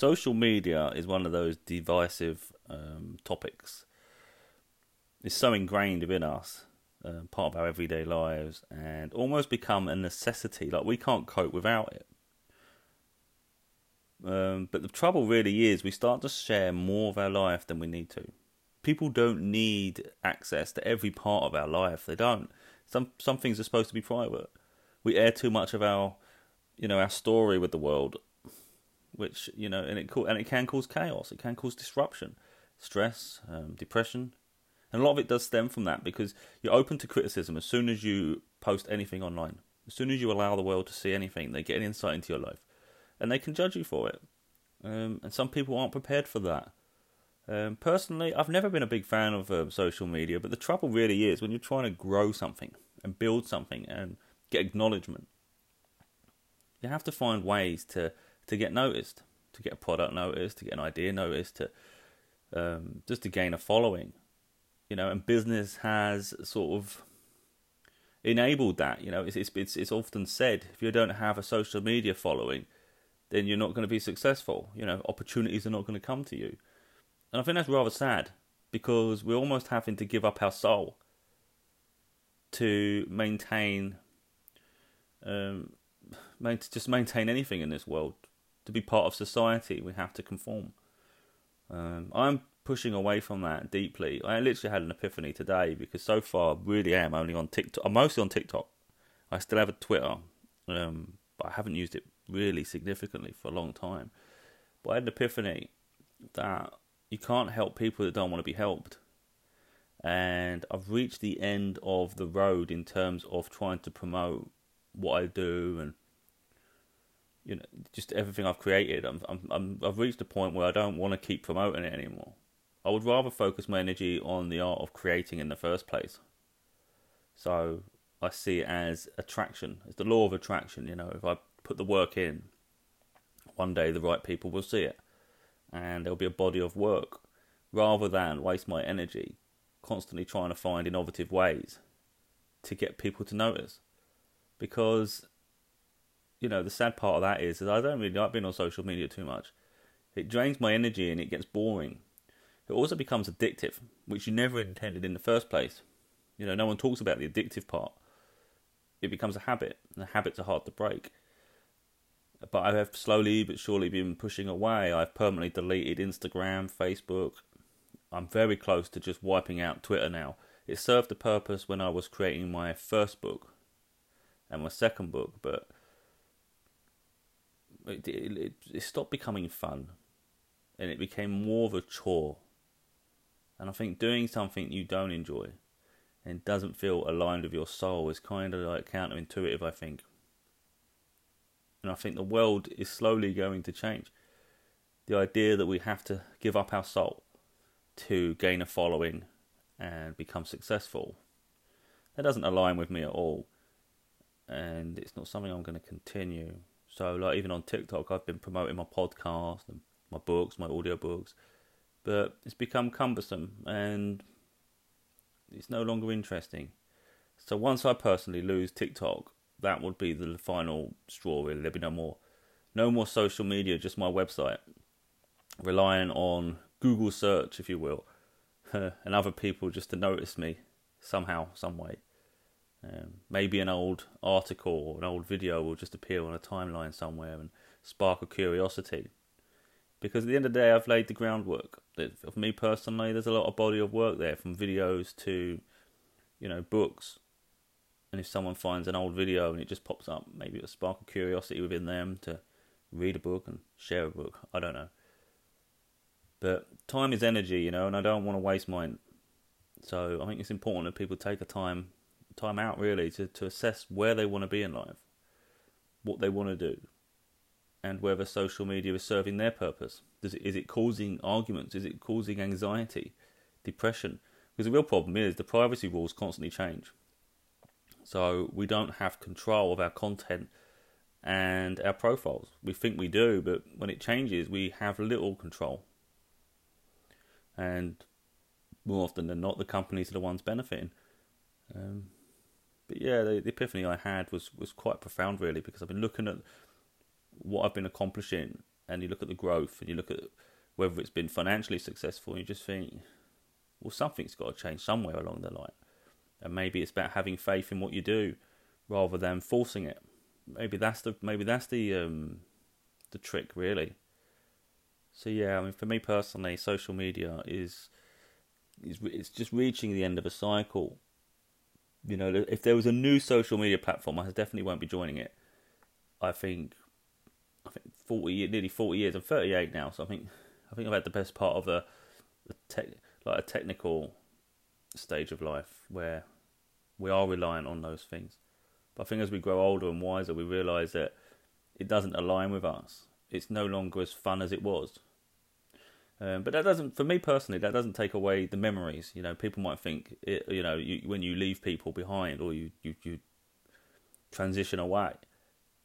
social media is one of those divisive um, topics. It's so ingrained within us, uh, part of our everyday lives, and almost become a necessity. Like we can't cope without it. Um, but the trouble really is, we start to share more of our life than we need to. People don't need access to every part of our life. They don't. Some some things are supposed to be private. We air too much of our, you know, our story with the world, which you know, and it and it can cause chaos. It can cause disruption, stress, um, depression, and a lot of it does stem from that because you're open to criticism as soon as you post anything online. As soon as you allow the world to see anything, they get an insight into your life and they can judge you for it. Um, and some people aren't prepared for that. Um, personally, I've never been a big fan of um, social media, but the trouble really is when you're trying to grow something and build something and get acknowledgement, you have to find ways to, to get noticed, to get a product noticed, to get an idea noticed, to um, just to gain a following, you know. And business has sort of enabled that. You know, it's it's it's often said if you don't have a social media following, then you're not going to be successful. You know, opportunities are not going to come to you. And I think that's rather sad because we're almost having to give up our soul to maintain, um, to just maintain anything in this world. To be part of society, we have to conform. Um, I'm pushing away from that deeply. I literally had an epiphany today because so far, I really am only on TikTok. I'm mostly on TikTok. I still have a Twitter, um, but I haven't used it really significantly for a long time. But I had an epiphany that you can't help people that don't want to be helped. And I've reached the end of the road in terms of trying to promote what I do and you know just everything I've created. I'm, I'm, I'm I've reached a point where I don't want to keep promoting it anymore. I would rather focus my energy on the art of creating in the first place. So I see it as attraction. It's the law of attraction. You know, if I put the work in, one day the right people will see it, and there'll be a body of work, rather than waste my energy constantly trying to find innovative ways to get people to notice. Because, you know, the sad part of that is, is I don't really like being on social media too much. It drains my energy and it gets boring. It also becomes addictive, which you never intended in the first place. You know, no one talks about the addictive part. It becomes a habit, and habits are hard to break but I have slowly but surely been pushing away. I've permanently deleted Instagram, Facebook. I'm very close to just wiping out Twitter now. It served a purpose when I was creating my first book and my second book, but it, it, it stopped becoming fun and it became more of a chore. And I think doing something you don't enjoy and doesn't feel aligned with your soul is kind of like counterintuitive, I think. And I think the world is slowly going to change. The idea that we have to give up our soul to gain a following and become successful, that doesn't align with me at all. And it's not something I'm going to continue. So, like, even on TikTok, I've been promoting my podcast and my books, my audiobooks, but it's become cumbersome and it's no longer interesting. So, once I personally lose TikTok, that would be the final straw. Really, there'd be no more, no more social media. Just my website, relying on Google search, if you will, and other people just to notice me somehow, some way. Um, maybe an old article or an old video will just appear on a timeline somewhere and spark a curiosity. Because at the end of the day, I've laid the groundwork. For me personally, there's a lot of body of work there, from videos to, you know, books, and if someone finds an old video and it just pops up, maybe it'll spark a curiosity within them to read a book and share a book. I don't know. But time is energy, you know, and I don't want to waste mine. So I think it's important that people take a time time out really to, to assess where they want to be in life, what they want to do, and whether social media is serving their purpose. Does it, is it causing arguments? Is it causing anxiety, depression? Because the real problem is the privacy rules constantly change. So we don't have control of our content and our profiles. We think we do, but when it changes, we have little control. And more often than not, the companies are the ones benefiting. Um, but yeah, the, the, epiphany I had was, was quite profound, really, because I've been looking at what I've been accomplishing and you look at the growth and you look at whether it's been financially successful, and you just think, well, something's got to change somewhere along the line. And maybe it's about having faith in what you do rather than forcing it. Maybe that's the maybe that's the um, the trick really. So yeah, I mean, for me personally, social media is is it's just reaching the end of a cycle. You know, if there was a new social media platform, I definitely won't be joining it. I think, I think forty, nearly forty years. I'm 38 now, so I think, I think I've had the best part of a, tech, like a technical stage of life where we are reliant on those things. But I think as we grow older and wiser, we realise that it doesn't align with us. It's no longer as fun as it was. Um, but that doesn't, for me personally, that doesn't take away the memories. You know, people might think, it, you know, you, when you leave people behind or you, you, you transition away,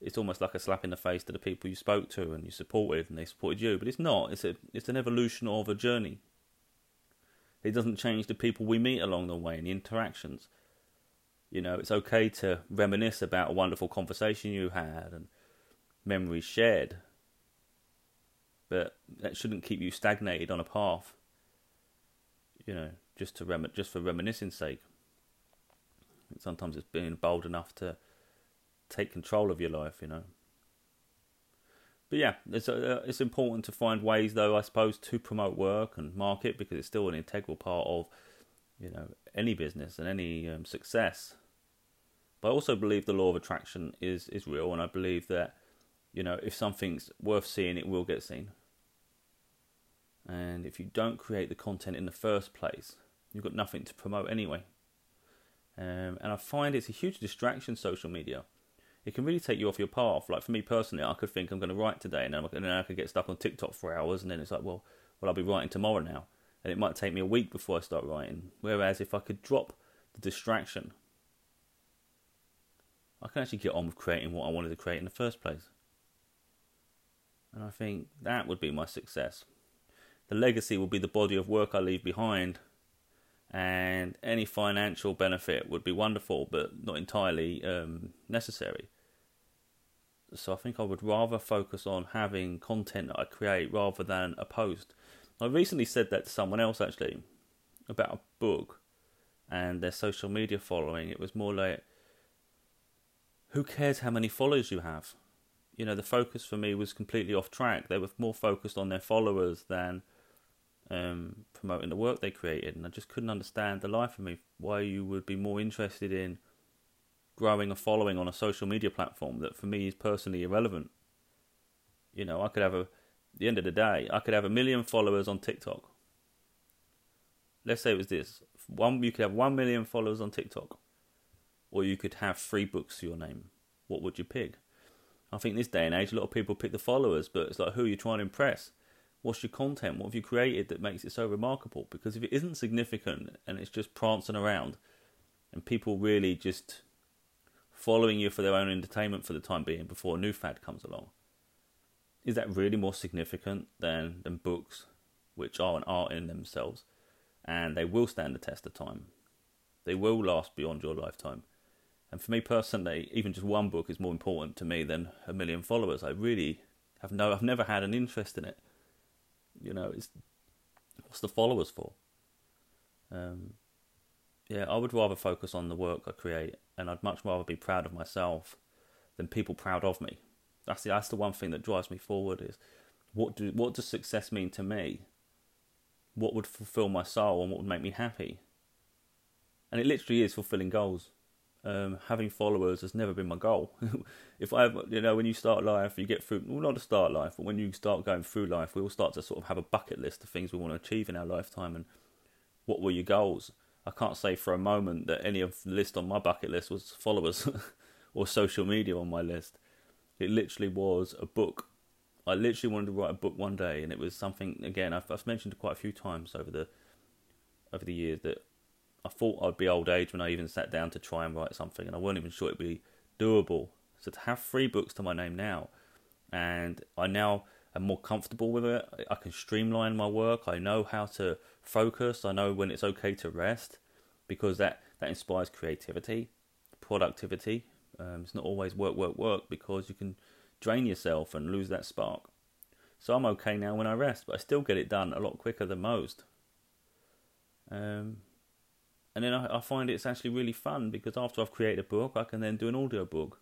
it's almost like a slap in the face to the people you spoke to and you supported and they supported you. But it's not. It's a, it's an evolution of a journey. It doesn't change the people we meet along the way and the interactions. You know, it's okay to reminisce about a wonderful conversation you had and memories shared but that shouldn't keep you stagnated on a path. You know, just to rem- just for reminiscing sake. Sometimes it's being bold enough to take control of your life, you know. But yeah, it's uh, it's important to find ways, though, I suppose, to promote work and market because it's still an integral part of, you know, any business and any um, success. But I also believe the law of attraction is is real, and I believe that, you know, if something's worth seeing, it will get seen. And if you don't create the content in the first place, you've got nothing to promote anyway. Um, and I find it's a huge distraction, social media. It can really take you off your path. Like for me personally, I could think I'm going to write today, and then, and then I could get stuck on TikTok for hours, and then it's like, well, well, I'll be writing tomorrow now, and it might take me a week before I start writing. Whereas if I could drop the distraction, I can actually get on with creating what I wanted to create in the first place. And I think that would be my success the legacy will be the body of work I leave behind, and any financial benefit would be wonderful, but not entirely um, necessary. So I think I would rather focus on having content that I create rather than a post. I recently said that to someone else actually about a book and their social media following. It was more like, who cares how many followers you have? You know, the focus for me was completely off track. They were more focused on their followers than um, promoting the work they created, and I just couldn't understand the life of me why you would be more interested in growing a following on a social media platform that for me is personally irrelevant. You know, I could have a, the end of the day, I could have a million followers on TikTok. Let's say it was this: one, you could have one million followers on TikTok, or you could have three books to your name. What would you pick? I think this day and age, a lot of people pick the followers, but it's like who are you trying to impress? What's your content? What have you created that makes it so remarkable? Because if it isn't significant and it's just prancing around and people really just following you for their own entertainment for the time being before a new fad comes along, is that really more significant than, than books, which are an art in themselves? And they will stand the test of time. They will last beyond your lifetime. And for me personally, even just one book is more important to me than a million followers. I really have no, I've never had an interest in it you know, it's what's the followers for? Um, yeah, I would rather focus on the work I create, and I'd much rather be proud of myself than people proud of me. That's the that's the one thing that drives me forward is what do what does success mean to me? What would fulfill my soul and what would make me happy? And it literally is fulfilling goals um, having followers has never been my goal. if I, you know, when you start life, you get through, well, not to start life, but when you start going through life, we all start to sort of have a bucket list of things we want to achieve in our lifetime and what were your goals. I can't say for a moment that any of the list on my bucket list was followers or social media on my list. It literally was a book. I literally wanted to write a book one day, and it was something again I've, I've mentioned quite a few times over the over the years that I thought I'd be old age when I even sat down to try and write something, and I weren't even sure it'd be doable. So to have three books to my name now, and I now am more comfortable with it. I can streamline my work. I know how to focus. I know when it's okay to rest, because that that inspires creativity, productivity. Um, it's not always work, work, work, because you can drain yourself and lose that spark. So I'm okay now when I rest, but I still get it done a lot quicker than most. Um, and then I, I, find it's actually really fun because after I've created a book, I can then do an audio book,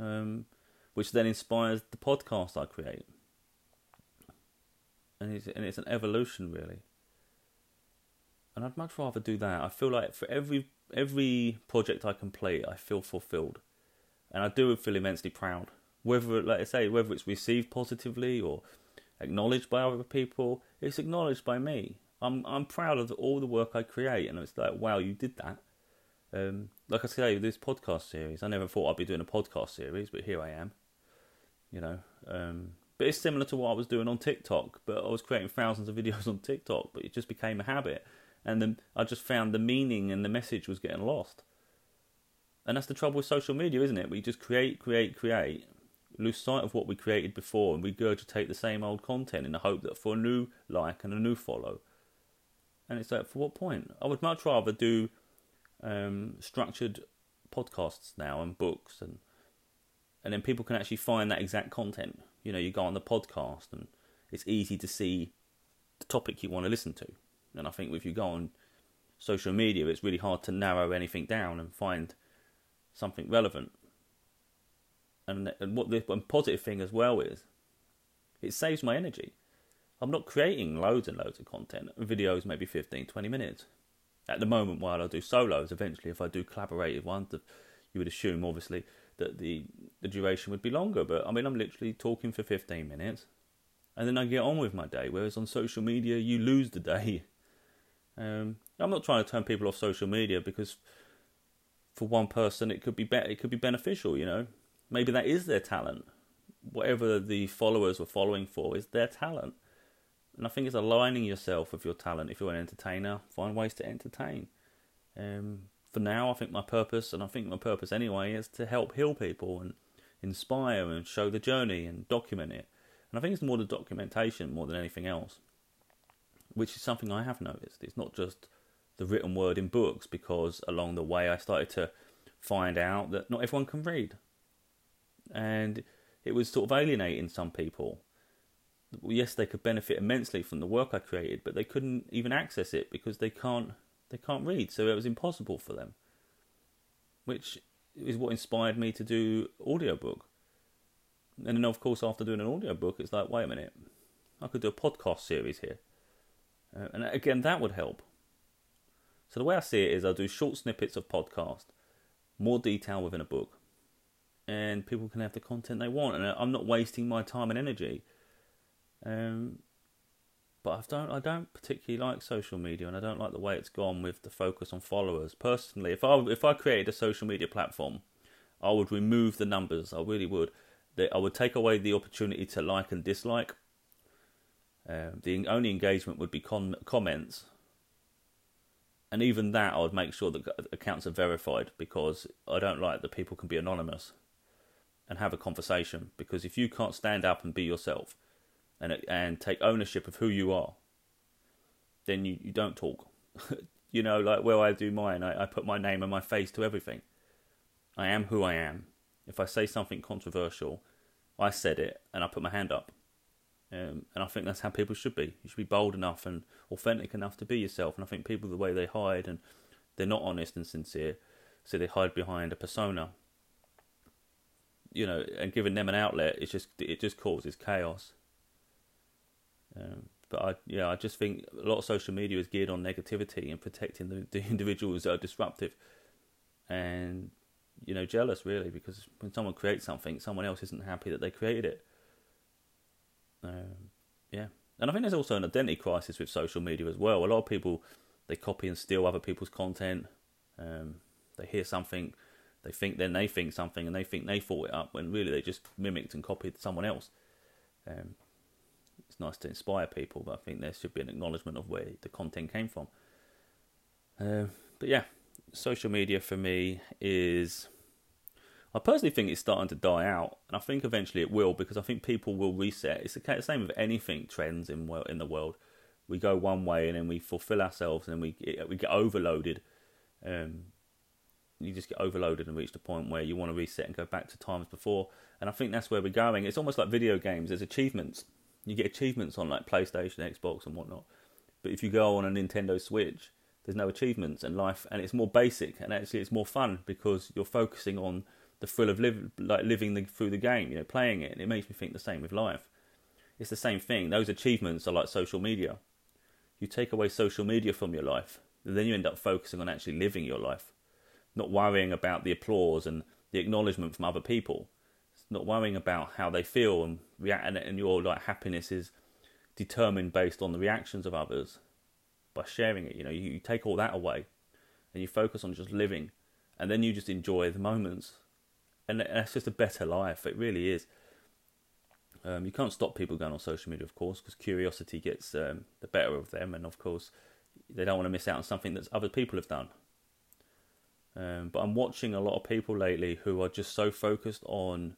um, which then inspires the podcast I create. And it's, and it's an evolution, really. And I'd much rather do that. I feel like for every every project I complete, I feel fulfilled, and I do feel immensely proud. Whether, like I say, whether it's received positively or acknowledged by other people, it's acknowledged by me. I'm I'm proud of all the work I create, and it's like, wow, you did that. Um, like I say, this podcast series, I never thought I'd be doing a podcast series, but here I am. You know, um, but it's similar to what I was doing on TikTok. But I was creating thousands of videos on TikTok, but it just became a habit, and then I just found the meaning and the message was getting lost. And that's the trouble with social media, isn't it? We just create, create, create, lose sight of what we created before, and regurgitate the same old content in the hope that for a new like and a new follow and it's like, for what point? I would much rather do um, structured podcasts now and books, and and then people can actually find that exact content. You know, you go on the podcast, and it's easy to see the topic you want to listen to. And I think if you go on social media, it's really hard to narrow anything down and find something relevant. And, and what the positive thing as well is, it saves my energy. I'm not creating loads and loads of content. Videos maybe 15, 20 minutes. At the moment, while I do solos, eventually, if I do collaborative ones, you would assume, obviously, that the, the duration would be longer. But I mean, I'm literally talking for 15 minutes and then I get on with my day. Whereas on social media, you lose the day. Um, I'm not trying to turn people off social media because for one person it could be, be- it could be beneficial. You know, maybe that is their talent. Whatever the followers were following for is their talent. And I think it's aligning yourself with your talent. If you're an entertainer, find ways to entertain. Um, for now, I think my purpose, and I think my purpose anyway, is to help heal people and inspire and show the journey and document it. And I think it's more the documentation more than anything else, which is something I have noticed. It's not just the written word in books, because along the way I started to find out that not everyone can read. And it was sort of alienating some people yes, they could benefit immensely from the work I created, but they couldn't even access it because they can't they can't read, so it was impossible for them. Which is what inspired me to do audiobook. And then of course after doing an audiobook it's like, wait a minute, I could do a podcast series here. Uh, and again that would help. So the way I see it is I'll do short snippets of podcast, more detail within a book. And people can have the content they want and I'm not wasting my time and energy um, but I don't I don't particularly like social media, and I don't like the way it's gone with the focus on followers. Personally, if I if I created a social media platform, I would remove the numbers. I really would. I would take away the opportunity to like and dislike. Um, the only engagement would be con- comments, and even that I would make sure that accounts are verified because I don't like that people can be anonymous and have a conversation. Because if you can't stand up and be yourself, and and take ownership of who you are, then you, you don't talk. you know, like where I do mine, I, I put my name and my face to everything. I am who I am. If I say something controversial, I said it and I put my hand up. Um, and I think that's how people should be. You should be bold enough and authentic enough to be yourself. And I think people, the way they hide and they're not honest and sincere, so they hide behind a persona. You know, and giving them an outlet, it's just it just causes chaos. Um, but I, yeah, I just think a lot of social media is geared on negativity and protecting the, the individuals that are disruptive and you know jealous really because when someone creates something, someone else isn't happy that they created it. Um, yeah, and I think there's also an identity crisis with social media as well. A lot of people they copy and steal other people's content. Um, they hear something, they think then they think something, and they think they thought it up when really they just mimicked and copied someone else. Um, it's nice to inspire people, but I think there should be an acknowledgement of where the content came from. Uh, but yeah, social media for me is. I personally think it's starting to die out, and I think eventually it will because I think people will reset. It's the same with anything trends in in the world. We go one way and then we fulfill ourselves, and then we we get overloaded. Um, you just get overloaded and reach the point where you want to reset and go back to times before. And I think that's where we're going. It's almost like video games. There's achievements You get achievements on like PlayStation, Xbox, and whatnot. But if you go on a Nintendo Switch, there's no achievements and life, and it's more basic, and actually it's more fun because you're focusing on the thrill of live, like living the, through the game, you know, playing it. And it makes me think the same with life. It's the same thing. Those achievements are like social media. You take away social media from your life, and then you end up focusing on actually living your life, not worrying about the applause and the acknowledgement from other people, not worrying about how they feel and react, and your like happiness is determined based on the reactions of others by sharing it. You know, you, you take all that away, and you focus on just living, and then you just enjoy the moments and that's just a better life. It really is. Um, you can't stop people going on social media, of course, because curiosity gets um, the better of them, and of course, they don't want to miss out on something that other people have done. Um, but I'm watching a lot of people lately who are just so focused on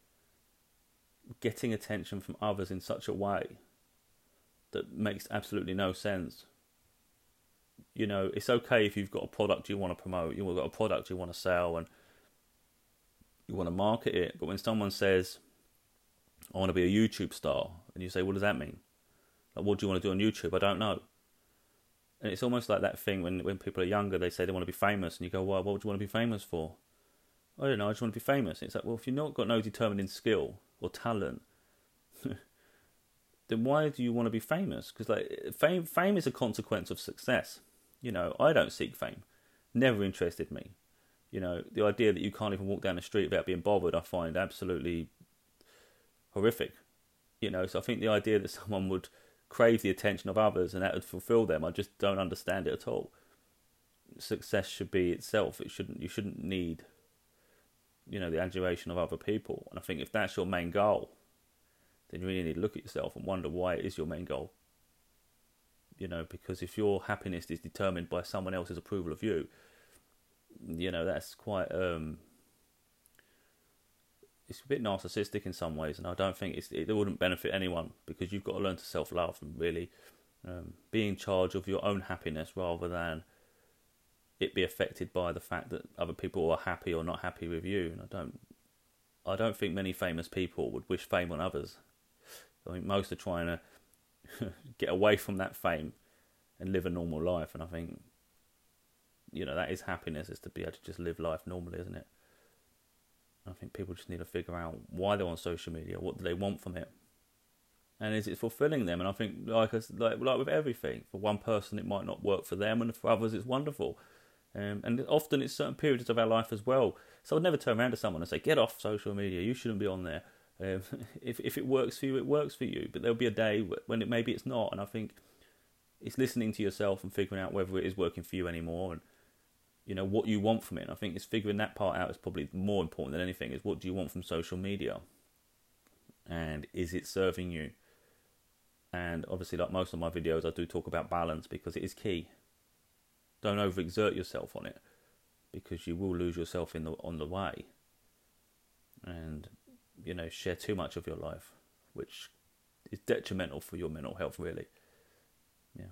getting attention from others in such a way that makes absolutely no sense. You know, it's okay if you've got a product you want to promote, you've got a product you want to sell, and you want to market it. But when someone says, I want to be a YouTube star, and you say, What does that mean? Like, what do you want to do on YouTube? I don't know. And it's almost like that thing when, when people are younger, they say they want to be famous, and you go, Well, what do you want to be famous for? I don't know, I just want to be famous. And it's like, Well, if you've not got no determining skill or talent, then why do you want to be famous? Because like fame, fame is a consequence of success. You know, I don't seek fame. Never interested me. You know, the idea that you can't even walk down the street without being bothered, I find absolutely horrific. You know, so I think the idea that someone would crave the attention of others and that would fulfill them, I just don't understand it at all. Success should be itself. It shouldn't. You shouldn't need, you know, the adulation of other people. And I think if that's your main goal, then you really need to look at yourself and wonder why it is your main goal. You know, because if your happiness is determined by someone else's approval of you, you know that's quite um, it's a bit narcissistic in some ways, and I don't think it wouldn't benefit anyone because you've got to learn to self love and really um, be in charge of your own happiness rather than it be affected by the fact that other people are happy or not happy with you. And I don't, I don't think many famous people would wish fame on others. I think most are trying to get away from that fame and live a normal life. And I think you know that is happiness is to be able to just live life normally, isn't it? I think people just need to figure out why they're on social media, what do they want from it, and is it fulfilling them? And I think like like like with everything, for one person it might not work for them, and for others it's wonderful. Um, and often it's certain periods of our life as well. So I'd never turn around to someone and say, "Get off social media. You shouldn't be on there." Um, if if it works for you, it works for you. But there'll be a day when it maybe it's not. And I think it's listening to yourself and figuring out whether it is working for you anymore. And you know what you want from it. And I think it's figuring that part out is probably more important than anything. Is what do you want from social media, and is it serving you? And obviously, like most of my videos, I do talk about balance because it is key. Don't overexert yourself on it because you will lose yourself in the on the way. And you know, share too much of your life, which is detrimental for your mental health, really. Yeah.